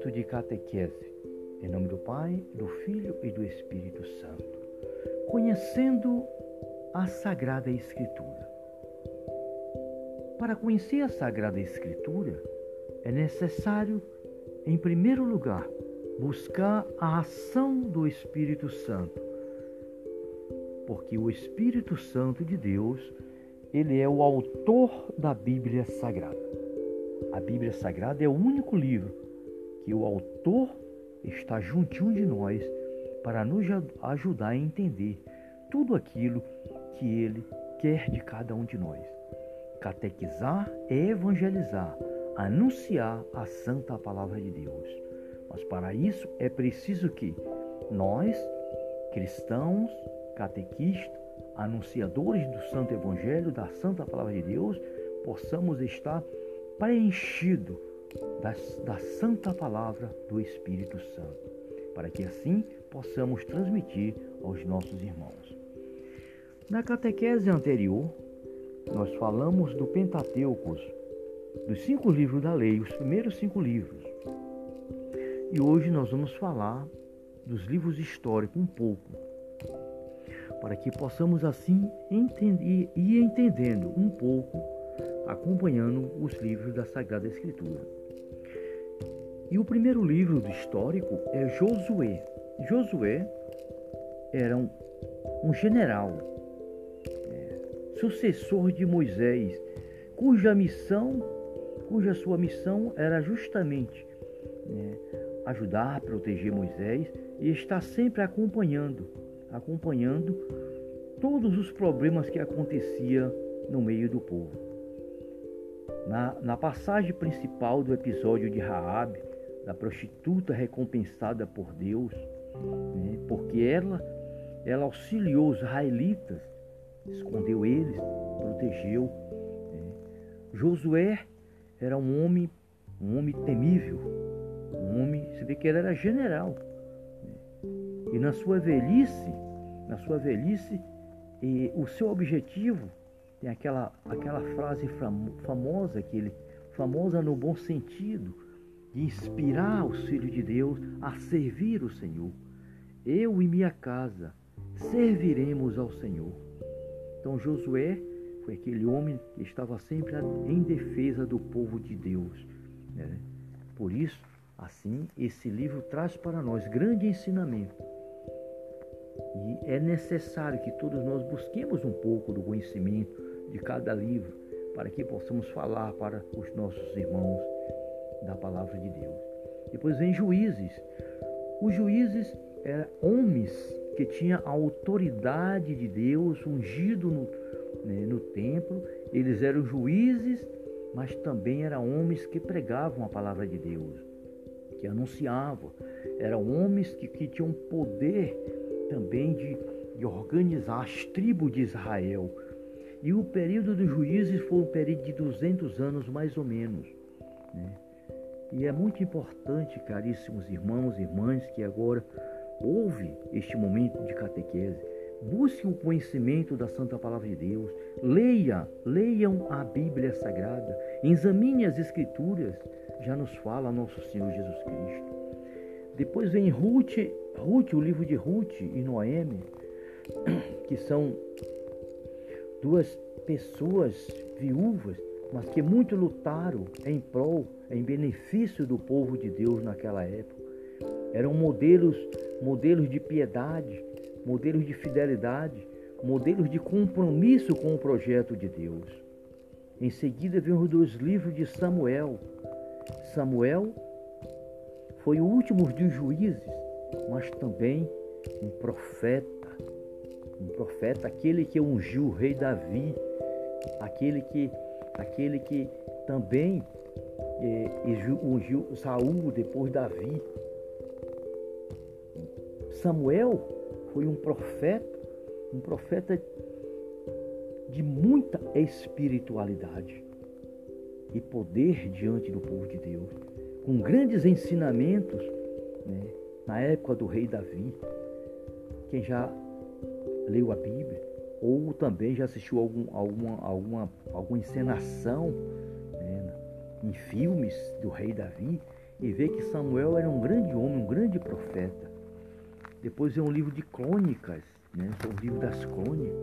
momento de catequese. Em nome do Pai, do Filho e do Espírito Santo. Conhecendo a Sagrada Escritura. Para conhecer a Sagrada Escritura, é necessário, em primeiro lugar, buscar a ação do Espírito Santo. Porque o Espírito Santo de Deus, ele é o autor da Bíblia Sagrada. A Bíblia Sagrada é o único livro que o autor está juntinho de nós para nos ajudar a entender tudo aquilo que ele quer de cada um de nós. Catequizar é evangelizar, anunciar a santa palavra de Deus. Mas para isso é preciso que nós, cristãos, catequistas, anunciadores do Santo Evangelho, da Santa Palavra de Deus, possamos estar preenchidos da Santa Palavra do Espírito Santo, para que assim possamos transmitir aos nossos irmãos. Na catequese anterior, nós falamos do Pentateuco, dos cinco livros da lei, os primeiros cinco livros. E hoje nós vamos falar dos livros históricos um pouco, para que possamos assim entender e entendendo um pouco, acompanhando os livros da Sagrada Escritura. E o primeiro livro do histórico é Josué. Josué era um, um general, é, sucessor de Moisés, cuja missão, cuja sua missão era justamente né, ajudar, proteger Moisés e está sempre acompanhando, acompanhando todos os problemas que acontecia no meio do povo. Na, na passagem principal do episódio de Raab, da prostituta recompensada por Deus, né, porque ela, ela auxiliou os israelitas, escondeu eles, protegeu. Né. Josué era um homem, um homem temível, um homem, você vê que ele era general. E na sua velhice, na sua velhice, o seu objetivo tem aquela, aquela frase famosa que ele, famosa no bom sentido, de inspirar os filhos de Deus a servir o Senhor. Eu e minha casa serviremos ao Senhor. Então Josué foi aquele homem que estava sempre em defesa do povo de Deus. Né? Por isso, Assim, esse livro traz para nós grande ensinamento. E é necessário que todos nós busquemos um pouco do conhecimento de cada livro para que possamos falar para os nossos irmãos da palavra de Deus. Depois vem juízes. Os juízes eram homens que tinham a autoridade de Deus ungido no, né, no templo. Eles eram juízes, mas também eram homens que pregavam a palavra de Deus que anunciavam. Eram homens que, que tinham poder também de, de organizar as tribos de Israel. E o período dos juízes foi um período de 200 anos, mais ou menos. Né? E é muito importante, caríssimos irmãos e irmãs, que agora ouve este momento de catequese. Busque o conhecimento da Santa Palavra de Deus. Leia, leiam a Bíblia Sagrada. Examine as Escrituras já nos fala nosso Senhor Jesus Cristo. Depois vem Ruth, Ruth, o livro de Ruth e Noemi, que são duas pessoas viúvas, mas que muito lutaram em prol, em benefício do povo de Deus naquela época. Eram modelos, modelos de piedade, modelos de fidelidade, modelos de compromisso com o projeto de Deus. Em seguida vem os dois livros de Samuel, Samuel foi o último dos juízes, mas também um profeta, um profeta, aquele que ungiu o rei Davi, aquele que, aquele que também é, ungiu Saul depois Davi. Samuel foi um profeta, um profeta de muita espiritualidade e poder diante do povo de Deus, com grandes ensinamentos né, na época do rei Davi. Quem já leu a Bíblia ou também já assistiu algum, alguma, alguma, alguma encenação em filmes do rei Davi, e vê que Samuel era um grande homem, um grande profeta. Depois é um livro de crônicas, né? São o livro das crônicas.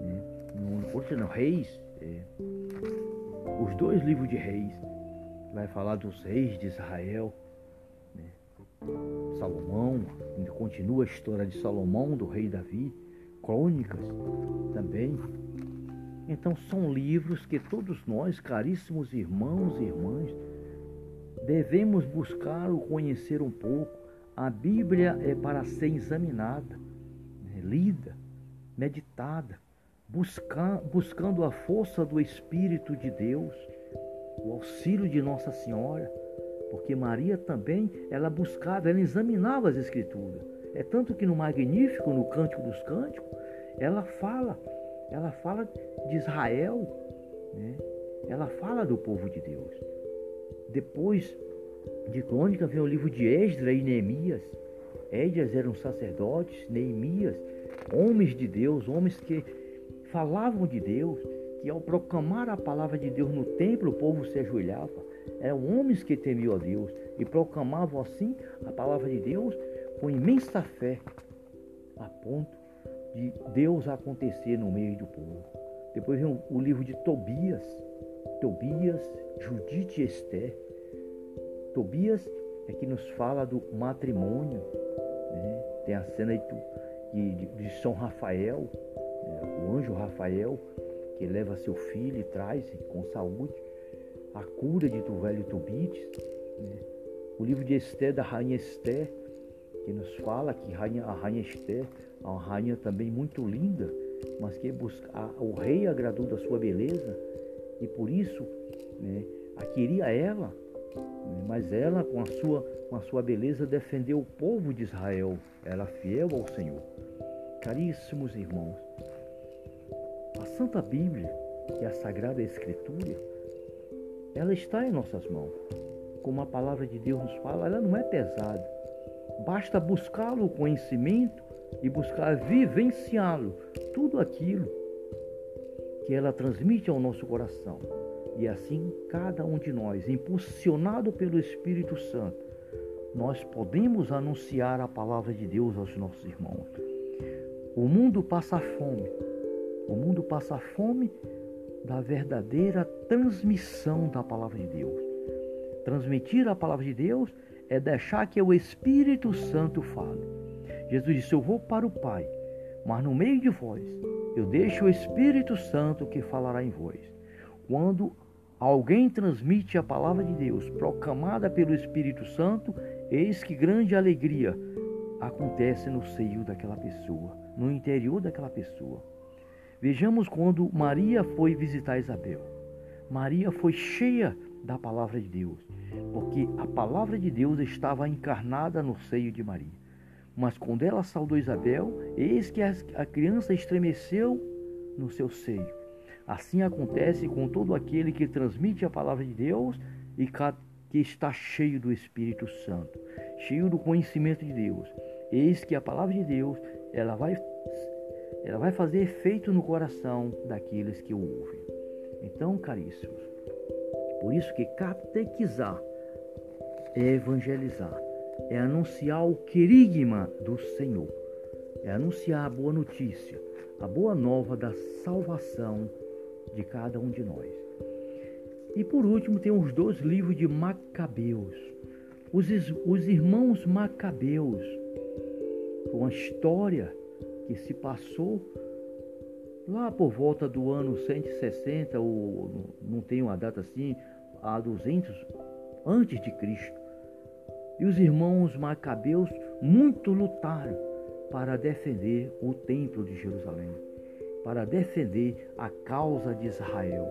Né? No, não, reis. É. Os dois livros de reis. Vai falar dos reis de Israel. Né? Salomão, continua a história de Salomão, do rei Davi. Crônicas também. Então são livros que todos nós, caríssimos irmãos e irmãs, devemos buscar o conhecer um pouco. A Bíblia é para ser examinada, né, lida, meditada, buscar, buscando a força do Espírito de Deus, o auxílio de Nossa Senhora, porque Maria também, ela buscava, ela examinava as Escrituras. É tanto que no Magnífico, no Cântico dos Cânticos, ela fala, ela fala de Israel, né? ela fala do povo de Deus. Depois de Crônica vem o livro de Esdras e Neemias. Esdras eram sacerdotes, Neemias, homens de Deus, homens que falavam de Deus, que ao proclamar a palavra de Deus no templo o povo se ajoelhava. Eram homens que temiam a Deus e proclamavam assim a palavra de Deus com imensa fé, a ponto de Deus acontecer no meio do povo. Depois vem o, livro de Tobias, Tobias, Judite e Esther. Tobias é que nos fala do matrimônio, né? tem a cena de, de, São Rafael, né? o anjo Rafael, que leva seu filho e traz com saúde a cura de do velho Tobites. Né? O livro de Esther, da rainha Esther, que nos fala que a rainha Esther uma rainha também muito linda, mas que busca, o rei agradou da sua beleza e por isso né, queria ela, né, mas ela com a, sua, com a sua beleza defendeu o povo de Israel, era fiel ao Senhor. Caríssimos irmãos, a Santa Bíblia e a Sagrada Escritura, ela está em nossas mãos. Como a palavra de Deus nos fala, ela não é pesada. Basta buscá-lo o conhecimento e buscar vivenciá-lo, tudo aquilo que ela transmite ao nosso coração. E assim, cada um de nós, impulsionado pelo Espírito Santo, nós podemos anunciar a palavra de Deus aos nossos irmãos. O mundo passa fome. O mundo passa fome da verdadeira transmissão da palavra de Deus. Transmitir a palavra de Deus é deixar que o Espírito Santo fale. Jesus disse: Eu vou para o Pai, mas no meio de vós eu deixo o Espírito Santo que falará em vós. Quando alguém transmite a palavra de Deus, proclamada pelo Espírito Santo, eis que grande alegria acontece no seio daquela pessoa, no interior daquela pessoa. Vejamos quando Maria foi visitar Isabel. Maria foi cheia da palavra de Deus, porque a palavra de Deus estava encarnada no seio de Maria. Mas quando ela saudou Isabel, eis que a criança estremeceu no seu seio. Assim acontece com todo aquele que transmite a palavra de Deus e que está cheio do Espírito Santo, cheio do conhecimento de Deus. Eis que a palavra de Deus, ela vai ela vai fazer efeito no coração daqueles que o ouvem. Então, caríssimos, por isso que catequizar é evangelizar é anunciar o querigma do Senhor, é anunciar a boa notícia, a boa nova da salvação de cada um de nós. E por último, tem os dois livros de Macabeus, os, os irmãos Macabeus, com a história que se passou lá por volta do ano 160, ou não tem uma data assim, a 200 antes de Cristo. E os irmãos macabeus muito lutaram para defender o templo de Jerusalém, para defender a causa de Israel.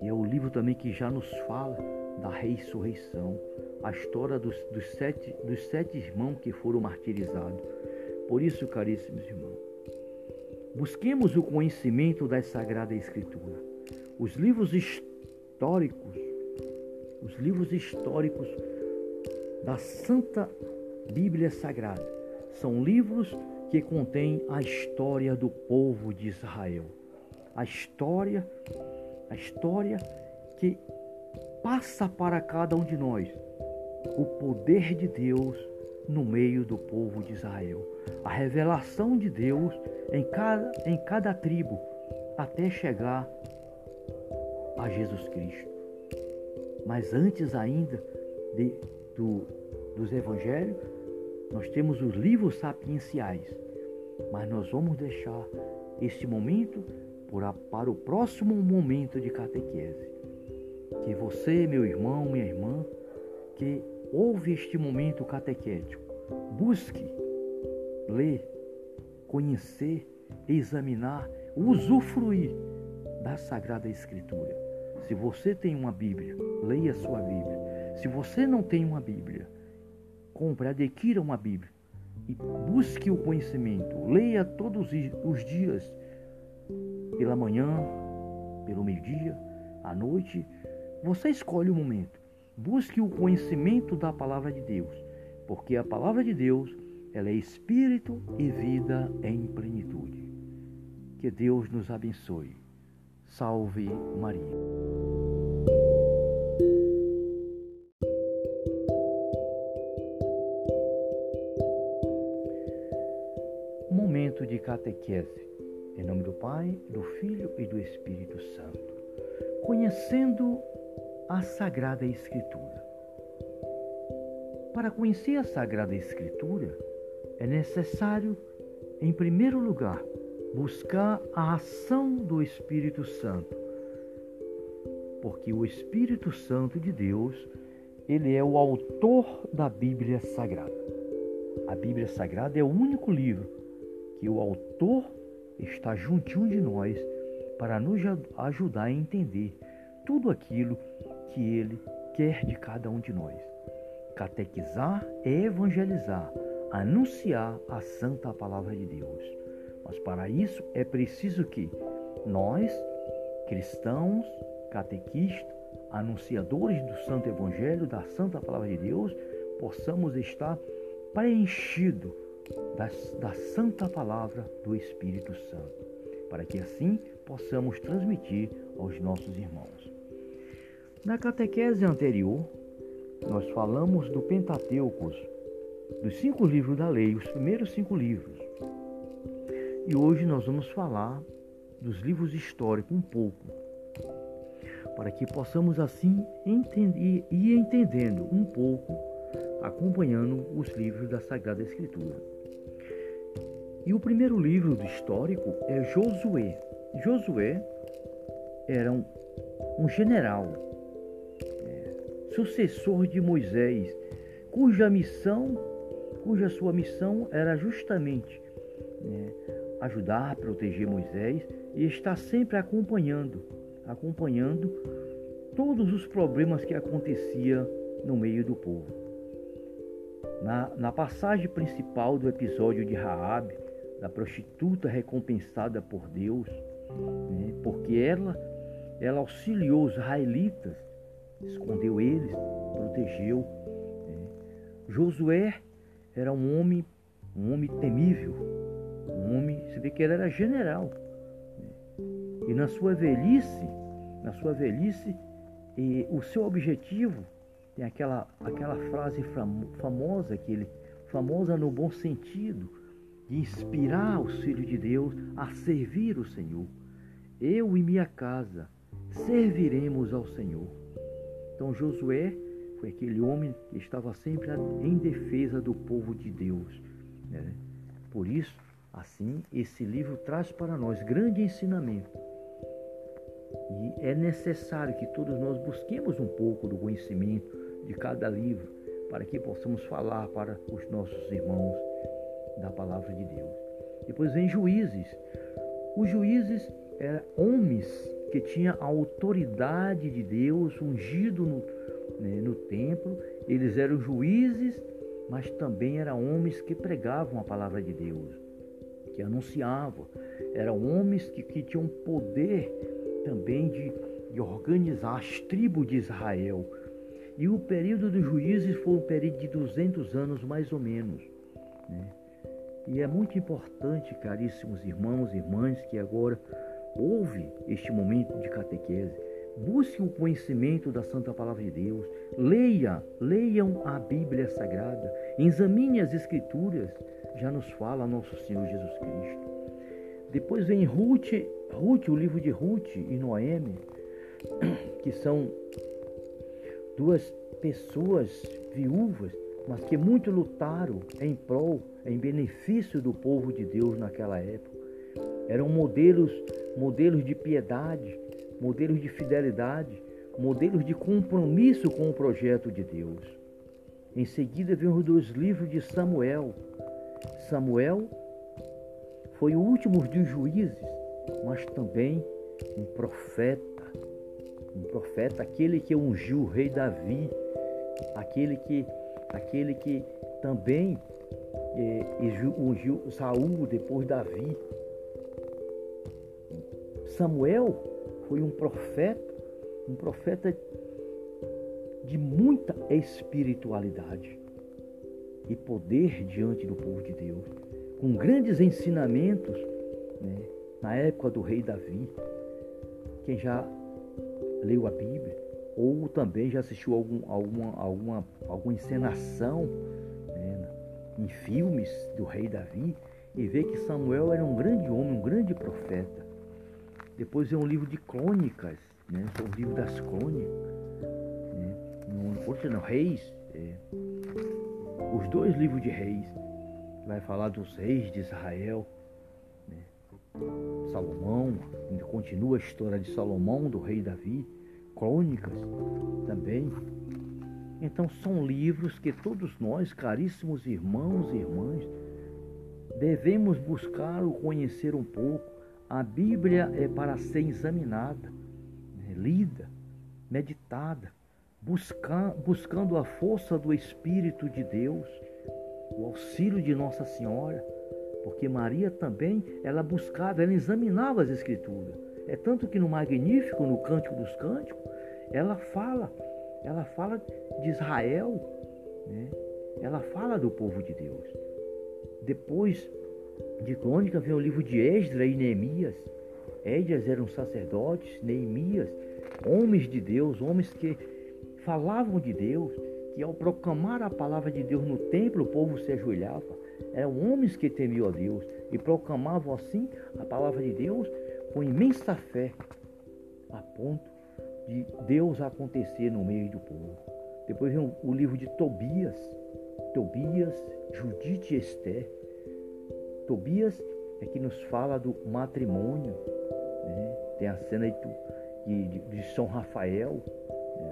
E é o livro também que já nos fala da ressurreição, a história dos, dos, sete, dos sete irmãos que foram martirizados. Por isso, caríssimos irmãos, busquemos o conhecimento da Sagrada Escritura. Os livros históricos os livros históricos da Santa Bíblia Sagrada. São livros que contêm a história do povo de Israel. A história, a história que passa para cada um de nós o poder de Deus no meio do povo de Israel. A revelação de Deus em cada, em cada tribo até chegar a Jesus Cristo. Mas antes ainda de, do, dos evangelhos, nós temos os livros sapienciais. Mas nós vamos deixar este momento para o próximo momento de catequese. Que você, meu irmão, minha irmã, que ouve este momento catequético, busque ler, conhecer, examinar, usufruir da Sagrada Escritura. Se você tem uma Bíblia, leia a sua Bíblia. Se você não tem uma Bíblia, compre, adquira uma Bíblia e busque o conhecimento. Leia todos os dias, pela manhã, pelo meio-dia, à noite. Você escolhe o momento. Busque o conhecimento da palavra de Deus, porque a palavra de Deus, ela é espírito e vida em plenitude. Que Deus nos abençoe. Salve Maria. Momento de catequese. Em nome do Pai, do Filho e do Espírito Santo. Conhecendo a Sagrada Escritura. Para conhecer a Sagrada Escritura, é necessário, em primeiro lugar, buscar a ação do Espírito Santo. Porque o Espírito Santo de Deus, ele é o autor da Bíblia Sagrada. A Bíblia Sagrada é o único livro que o autor está juntinho de nós para nos ajudar a entender tudo aquilo que ele quer de cada um de nós. Catequizar é evangelizar, anunciar a santa palavra de Deus. Mas para isso é preciso que nós, cristãos, catequistas, anunciadores do Santo Evangelho, da Santa Palavra de Deus, possamos estar preenchidos da Santa Palavra do Espírito Santo, para que assim possamos transmitir aos nossos irmãos. Na catequese anterior, nós falamos do Pentateuco, dos cinco livros da lei, os primeiros cinco livros. E hoje nós vamos falar dos livros históricos um pouco, para que possamos assim entender e entendendo um pouco, acompanhando os livros da Sagrada Escritura. E o primeiro livro do histórico é Josué. Josué era um, um general sucessor de Moisés, cuja missão, cuja sua missão era justamente né, ajudar, proteger Moisés e estar sempre acompanhando, acompanhando todos os problemas que acontecia no meio do povo. Na, na passagem principal do episódio de Raabe, da prostituta recompensada por Deus, né, porque ela, ela auxiliou os israelitas escondeu eles, protegeu. Né? Josué era um homem, um homem temível, homem, se vê que ele era general. E na sua velhice, na sua velhice, e o seu objetivo tem aquela, aquela frase famosa que ele, famosa no bom sentido, de inspirar os filhos de Deus a servir o Senhor. Eu e minha casa serviremos ao Senhor. Então Josué foi aquele homem que estava sempre em defesa do povo de Deus. Né? Por isso, assim, esse livro traz para nós grande ensinamento. E é necessário que todos nós busquemos um pouco do conhecimento de cada livro para que possamos falar para os nossos irmãos da palavra de Deus. Depois vem juízes. Os juízes eram homens que tinha a autoridade de Deus ungido no, né, no templo. Eles eram juízes, mas também eram homens que pregavam a palavra de Deus, que anunciavam. Eram homens que, que tinham poder também de, de organizar as tribos de Israel. E o período dos juízes foi um período de 200 anos, mais ou menos. Né? E é muito importante, caríssimos irmãos e irmãs, que agora Houve este momento de catequese busque o conhecimento da Santa Palavra de Deus, leia, leiam a Bíblia Sagrada, examine as Escrituras, já nos fala nosso Senhor Jesus Cristo. Depois vem Ruth, Ruth, o livro de Ruth e Noemi, que são duas pessoas viúvas, mas que muito lutaram em prol, em benefício do povo de Deus naquela época. Eram modelos, modelos de piedade, modelos de fidelidade, modelos de compromisso com o projeto de Deus. Em seguida vem os dois livros de Samuel. Samuel foi o último dos juízes, mas também um profeta, um profeta, aquele que ungiu o rei Davi, aquele que, aquele que também é, ungiu Saul depois Davi. Samuel foi um profeta, um profeta de muita espiritualidade e poder diante do povo de Deus, com grandes ensinamentos né, na época do rei Davi. Quem já leu a Bíblia ou também já assistiu algum, alguma, alguma, alguma encenação né, em filmes do rei Davi e vê que Samuel era um grande homem, um grande profeta. Depois é um livro de crônicas, né? São o livro das crônicas. No, não, Reis. É. Os dois livros de Reis. Vai falar dos reis de Israel. Né? Salomão, continua a história de Salomão, do rei Davi. Crônicas também. Então são livros que todos nós, caríssimos irmãos e irmãs, devemos buscar o conhecer um pouco a Bíblia é para ser examinada, né, lida, meditada, buscar, buscando a força do Espírito de Deus, o auxílio de Nossa Senhora, porque Maria também, ela buscava, ela examinava as Escrituras. É tanto que no Magnífico, no Cântico dos Cânticos, ela fala, ela fala de Israel, né? ela fala do povo de Deus. Depois de crônica vem o livro de Esdras e Neemias. Esdras eram sacerdotes, Neemias, homens de Deus, homens que falavam de Deus, que ao proclamar a palavra de Deus no templo o povo se ajoelhava. Eram homens que temiam a Deus e proclamavam assim a palavra de Deus com imensa fé, a ponto de Deus acontecer no meio do povo. Depois vem o livro de Tobias, Tobias, Judite e Esther. Tobias é que nos fala do matrimônio, né? tem a cena de, de, de São Rafael?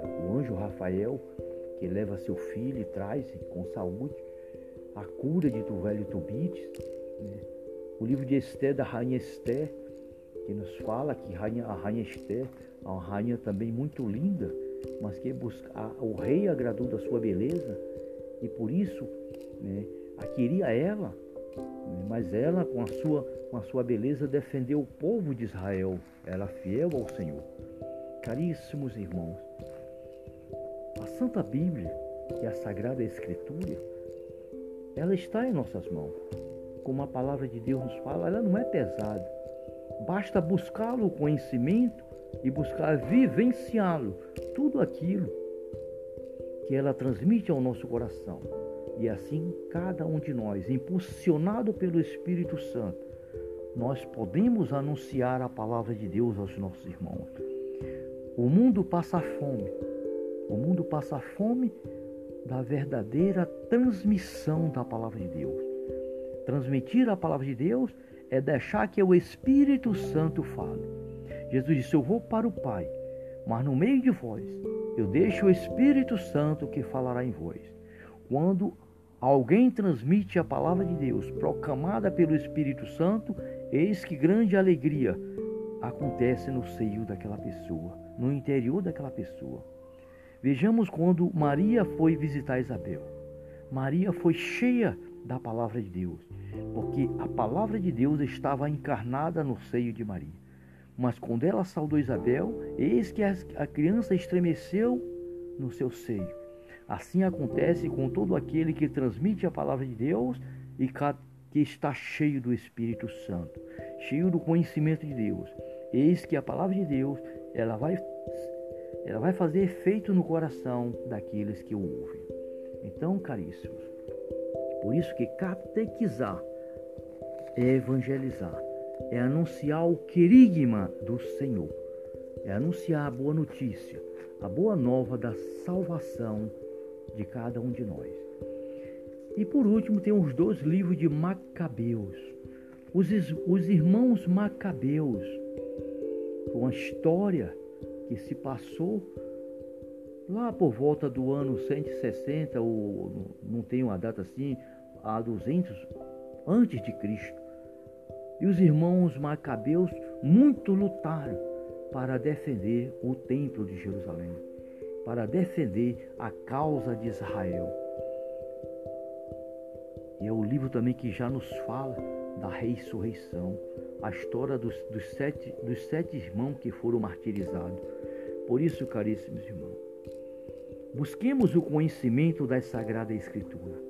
O anjo Rafael, que leva seu filho e traz com saúde a cura de do velho Tobites. Né? O livro de Esther, da rainha Esther, que nos fala que rainha, a rainha Esther é uma rainha também muito linda, mas que busca, a, o rei agradou da sua beleza e por isso né, queria ela mas ela, com a sua, com a sua beleza, defendeu o povo de Israel. Era fiel ao Senhor. Caríssimos irmãos, Santa Bíblia, que é a Sagrada Escritura, ela está em nossas mãos. Como a palavra de Deus nos fala, ela não é pesada. Basta buscá-lo o conhecimento e buscar vivenciá-lo, tudo aquilo que ela transmite ao nosso coração. E assim, cada um de nós, impulsionado pelo Espírito Santo, nós podemos anunciar a palavra de Deus aos nossos irmãos. O mundo passa fome. O mundo passa fome da verdadeira transmissão da palavra de Deus. Transmitir a palavra de Deus é deixar que o Espírito Santo fale. Jesus disse: Eu vou para o Pai, mas no meio de vós eu deixo o Espírito Santo que falará em vós. Quando alguém transmite a palavra de Deus proclamada pelo Espírito Santo, eis que grande alegria acontece no seio daquela pessoa, no interior daquela pessoa. Vejamos quando Maria foi visitar Isabel. Maria foi cheia da palavra de Deus, porque a palavra de Deus estava encarnada no seio de Maria. Mas quando ela saudou Isabel, eis que a criança estremeceu no seu seio. Assim acontece com todo aquele que transmite a palavra de Deus e que está cheio do Espírito Santo, cheio do conhecimento de Deus. Eis que a palavra de Deus, ela vai ela vai fazer efeito no coração daqueles que o ouvem. Então, caríssimos, por isso que catequizar é evangelizar, é anunciar o querigma do Senhor, é anunciar a boa notícia, a boa nova da salvação de cada um de nós. E por último, tem os dois livros de Macabeus, os, os irmãos Macabeus, com a história que se passou lá por volta do ano 160, ou não tem uma data assim, a 200 antes de Cristo. E os irmãos Macabeus muito lutaram para defender o templo de Jerusalém, para defender a causa de Israel. E é o livro também que já nos fala da ressurreição, a história dos, dos, sete, dos sete irmãos que foram martirizados. Por isso, caríssimos irmãos, busquemos o conhecimento da Sagrada Escritura.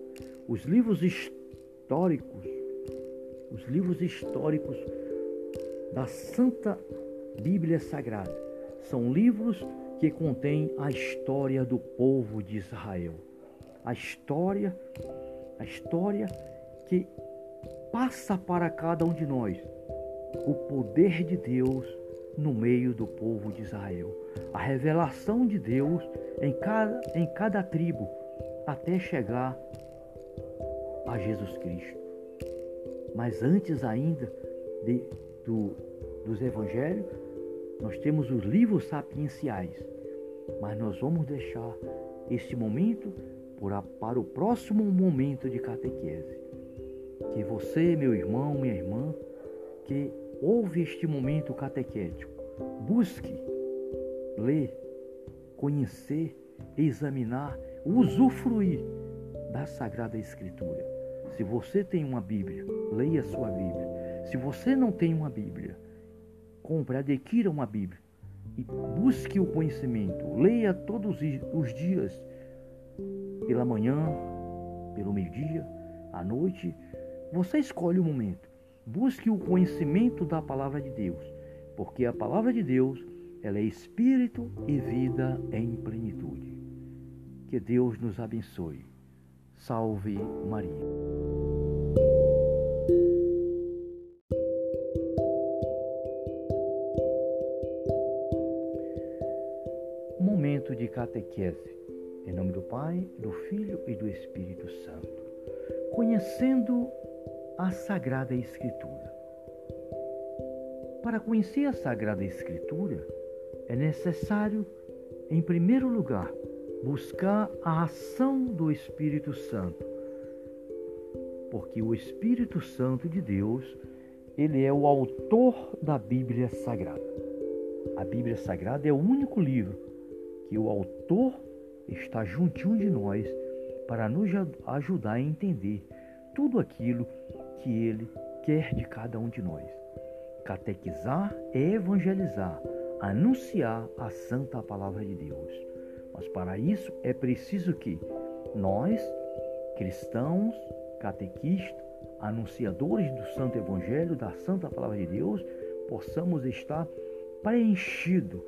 Os livros históricos, os livros históricos da Santa Bíblia Sagrada são livros que contêm a história do povo de Israel. A história, a história que passa para cada um de nós o poder de Deus no meio do povo de Israel. A revelação de Deus em cada, em cada tribo até chegar a Jesus Cristo. Mas antes ainda de, do, dos evangelhos, nós temos os livros sapienciais. Mas nós vamos deixar este momento para o próximo momento de catequese. Que você, meu irmão, minha irmã, que ouve este momento catequético, busque ler, conhecer, examinar, usufruir da Sagrada Escritura. Se você tem uma Bíblia, leia a sua Bíblia. Se você não tem uma Bíblia, compre, adquira uma Bíblia e busque o conhecimento. Leia todos os dias, pela manhã, pelo meio-dia, à noite. Você escolhe o momento. Busque o conhecimento da palavra de Deus, porque a palavra de Deus, ela é espírito e vida em plenitude. Que Deus nos abençoe. Salve Maria. Momento de catequese. Em nome do Pai, do Filho e do Espírito Santo. Conhecendo a Sagrada Escritura. Para conhecer a Sagrada Escritura, é necessário, em primeiro lugar, buscar a ação do Espírito Santo. Porque o Espírito Santo de Deus, ele é o autor da Bíblia Sagrada. A Bíblia Sagrada é o único livro que o autor está juntinho de nós para nos ajudar a entender tudo aquilo que ele quer de cada um de nós. Catequizar é evangelizar, anunciar a santa palavra de Deus. Mas para isso é preciso que nós, cristãos, catequistas, anunciadores do Santo Evangelho, da Santa Palavra de Deus, possamos estar preenchidos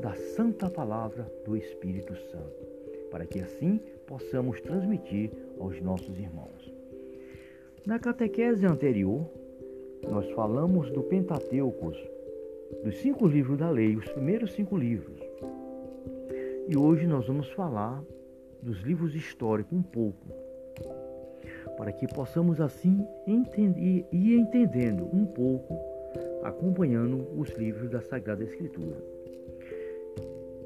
da Santa Palavra do Espírito Santo, para que assim possamos transmitir aos nossos irmãos. Na catequese anterior, nós falamos do Pentateuco, dos cinco livros da lei, os primeiros cinco livros. E hoje nós vamos falar dos livros históricos um pouco, para que possamos assim entender e entendendo um pouco, acompanhando os livros da Sagrada Escritura.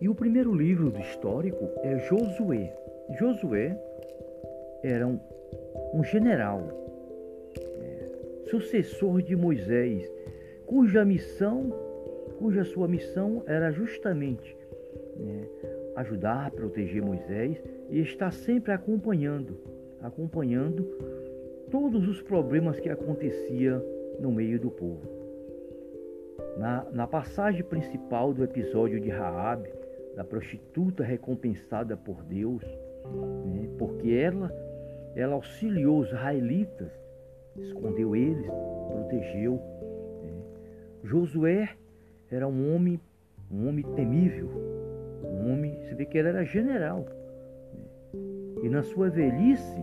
E o primeiro livro do histórico é Josué. Josué era um, um general, é, sucessor de Moisés, cuja missão, cuja sua missão era justamente né, ajudar, proteger Moisés e está sempre acompanhando, acompanhando todos os problemas que acontecia no meio do povo. Na, na passagem principal do episódio de Raabe, da prostituta recompensada por Deus, né, porque ela, ela auxiliou os israelitas, escondeu eles, protegeu. Né. Josué era um homem, um homem temível, um homem, se vê que ele era general. E na sua velhice,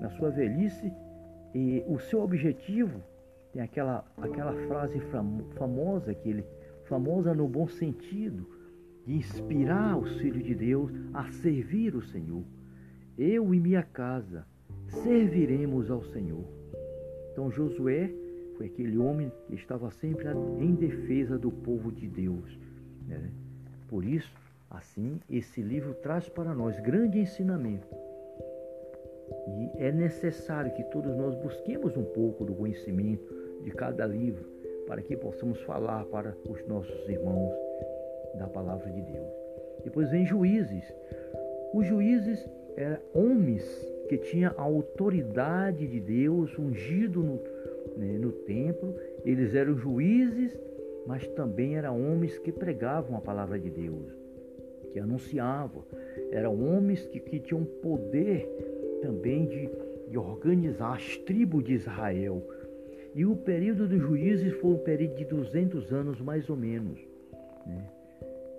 na sua velhice, e o seu objetivo tem aquela, aquela frase famosa que ele famosa no bom sentido de inspirar os filhos de Deus a servir o Senhor. Eu e minha casa serviremos ao Senhor. Então Josué foi aquele homem que estava sempre em defesa do povo de Deus. Né? Por isso, assim, esse livro traz para nós grande ensinamento. E é necessário que todos nós busquemos um pouco do conhecimento de cada livro, para que possamos falar para os nossos irmãos da palavra de Deus. Depois vem juízes. Os juízes eram homens que tinham a autoridade de Deus ungido no, né, no templo. Eles eram juízes, mas também eram homens que pregavam a palavra de Deus, que anunciavam. Eram homens que, que tinham poder também de, de organizar as tribos de Israel. E o período dos juízes foi um período de 200 anos, mais ou menos. Né?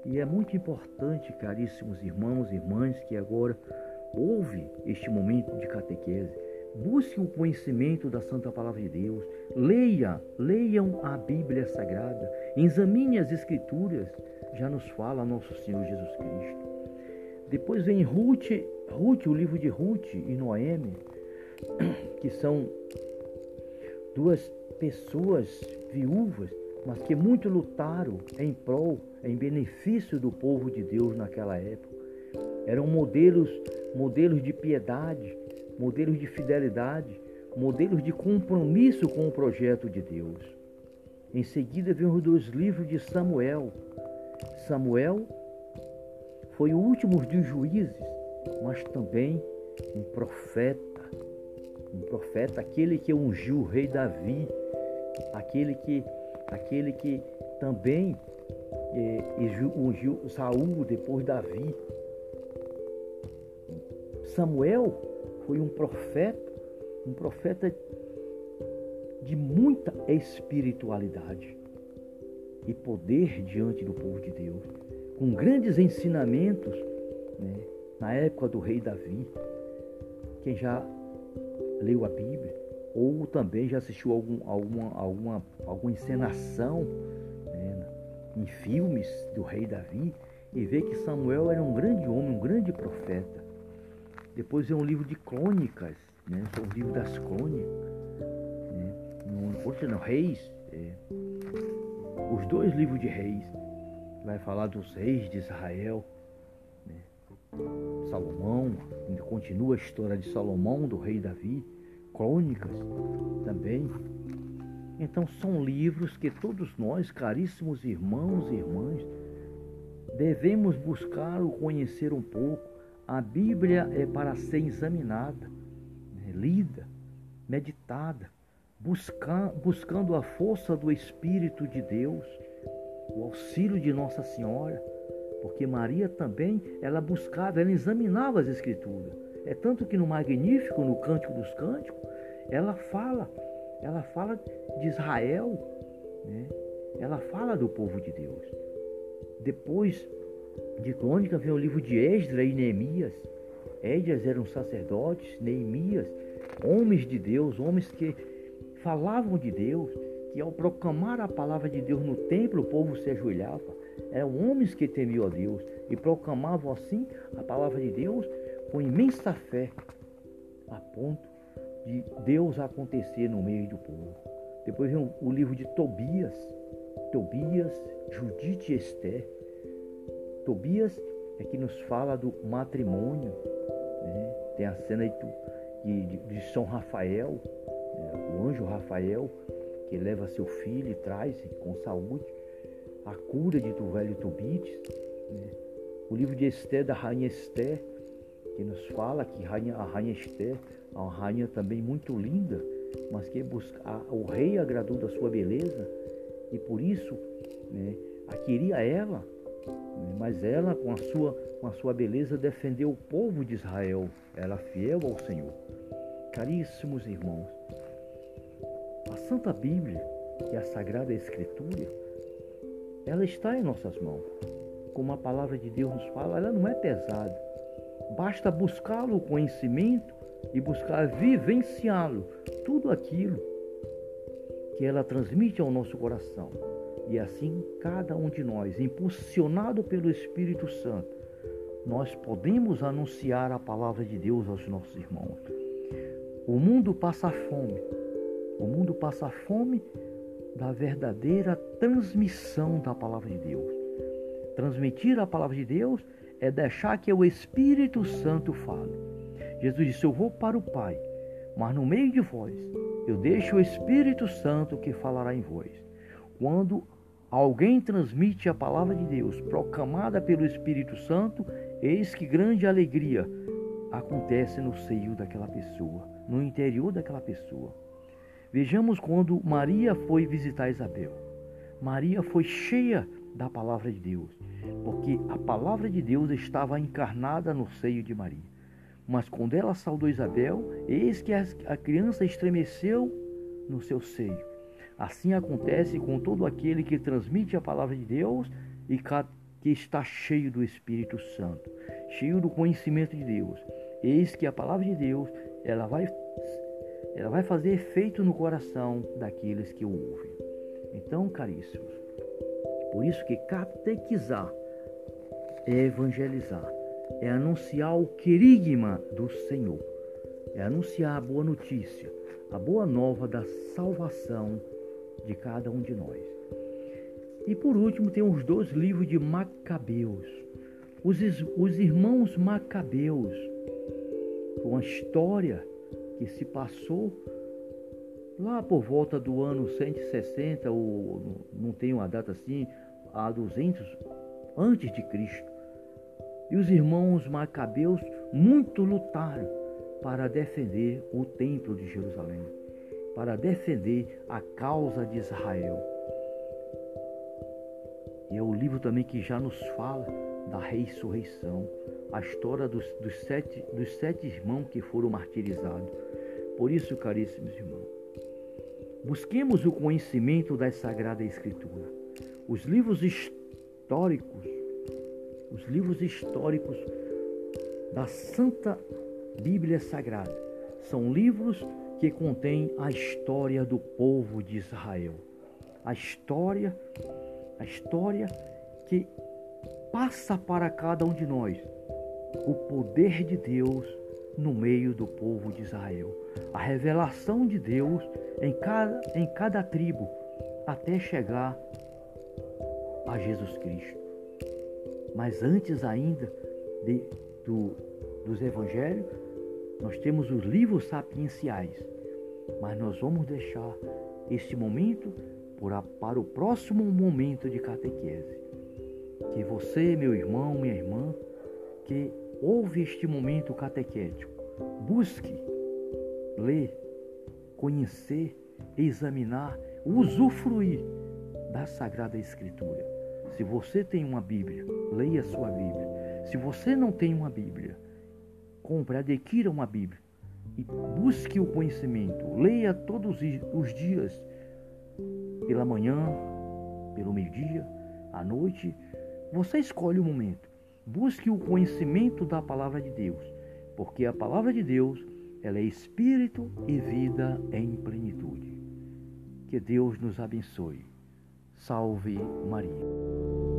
E é muito importante, caríssimos irmãos e irmãs, que agora ouve este momento de catequese, busque o conhecimento da Santa Palavra de Deus, leia, leiam a Bíblia Sagrada, examine as Escrituras, já nos fala nosso Senhor Jesus Cristo. Depois vem Ruth, Ruth, o livro de Ruth e Noemi, que são duas pessoas viúvas, mas que muito lutaram em prol, em benefício do povo de Deus naquela época. Eram modelos, modelos de piedade, modelos de fidelidade, modelos de compromisso com o projeto de Deus. Em seguida vem os dois livros de Samuel. Samuel foi o último dos juízes, mas também um profeta, um profeta, aquele que ungiu o rei Davi, aquele que, aquele que também é, ungiu Saul depois Davi. Samuel foi um profeta, um profeta de muita espiritualidade e poder diante do povo de Deus, com grandes ensinamentos né, na época do rei Davi. Quem já leu a Bíblia ou também já assistiu algum, alguma, alguma, alguma encenação né, em filmes do rei Davi e vê que Samuel era um grande homem, um grande profeta. Depois é um livro de crônicas, né, é o livro das crônicas. Né, no, não, Reis, é, os dois livros de Reis, vai falar dos reis de Israel. Salomão, continua a história de Salomão, do rei Davi, crônicas também. Então são livros que todos nós, caríssimos irmãos e irmãs, devemos buscar ou conhecer um pouco. A Bíblia é para ser examinada, né, lida, meditada, buscar, buscando a força do Espírito de Deus, o auxílio de Nossa Senhora porque Maria também, ela buscava, ela examinava as escrituras. É tanto que no Magnífico, no Cântico dos Cânticos, ela fala, ela fala de Israel, né? ela fala do povo de Deus. Depois de Crônica vem o livro de Esdras e Neemias. Esdras eram sacerdotes, Neemias, homens de Deus, homens que falavam de Deus, que ao proclamar a palavra de Deus no templo, o povo se ajoelhava. Eram homens que temiam a Deus e proclamavam assim a palavra de Deus com imensa fé, a ponto de Deus acontecer no meio do povo. Depois vem o livro de Tobias, Tobias, Judite e Esther. Tobias é que nos fala do matrimônio, né? tem a cena de, de, de São Rafael, né? o anjo Rafael, que leva seu filho e traz com saúde a cura de do velho Tobites. Né? O livro de Esther, da rainha Esther, que nos fala que rainha, a rainha Esther é uma rainha também muito linda, mas que busca, a, o rei agradou da sua beleza e por isso né, queria ela, mas ela com a, sua, com a sua beleza defendeu o povo de Israel, ela fiel ao Senhor. Caríssimos irmãos, a Santa Bíblia e a Sagrada Escritura ela está em nossas mãos. como a palavra de Deus nos fala, ela não é pesada. Basta buscá-lo o conhecimento e buscar vivenciá-lo, tudo aquilo que ela transmite ao nosso coração. E assim, cada um de nós, impulsionado pelo Espírito Santo, nós podemos anunciar a palavra de Deus aos nossos irmãos. O mundo passa fome. O mundo passa fome da verdadeira transmissão da palavra de Deus. Transmitir a palavra de Deus é deixar que o Espírito Santo fale. Jesus disse: Eu vou para o Pai, mas no meio de vós eu deixo o Espírito Santo que falará em vós. Quando alguém transmite a palavra de Deus, proclamada pelo Espírito Santo, eis que grande alegria acontece no seio daquela pessoa, no interior daquela pessoa. Vejamos quando Maria foi visitar Isabel. Maria foi cheia da palavra de Deus, porque a palavra de Deus estava encarnada no seio de Maria. Mas quando ela saudou Isabel, eis que a criança estremeceu no seu seio. Assim acontece com todo aquele que transmite a palavra de Deus e que está cheio do Espírito Santo, cheio do conhecimento de Deus. Eis que a palavra de Deus, ela vai ela vai fazer efeito no coração daqueles que o ouvem. Então, caríssimos, por isso que catequizar é evangelizar, é anunciar o querigma do Senhor, é anunciar a boa notícia, a boa nova da salvação de cada um de nós. E por último, tem os dois livros de Macabeus, os, os irmãos Macabeus, com a história que se passou lá por volta do ano 160, ou não tem uma data assim, a 200 antes de Cristo. E os irmãos macabeus muito lutaram para defender o templo de Jerusalém, para defender a causa de Israel. E é o livro também que já nos fala da ressurreição, a história dos, dos, sete, dos sete irmãos que foram martirizados. Por isso, caríssimos irmãos, busquemos o conhecimento da Sagrada Escritura. Os livros históricos, os livros históricos da Santa Bíblia Sagrada são livros que contêm a história do povo de Israel. A história, a história que passa para cada um de nós o poder de Deus no meio do povo de Israel. A revelação de Deus em cada, em cada tribo até chegar a Jesus Cristo. Mas antes ainda de, do, dos evangelhos, nós temos os livros sapienciais. Mas nós vamos deixar este momento para o próximo momento de catequese. Que você, meu irmão, minha irmã, que ouve este momento catequético, busque ler, conhecer, examinar, usufruir da Sagrada Escritura. Se você tem uma Bíblia, leia a sua Bíblia. Se você não tem uma Bíblia, compre, adquira uma Bíblia e busque o conhecimento. Leia todos os dias, pela manhã, pelo meio-dia, à noite. Você escolhe o momento. Busque o conhecimento da palavra de Deus, porque a palavra de Deus, ela é espírito e vida em plenitude. Que Deus nos abençoe. Salve Maria.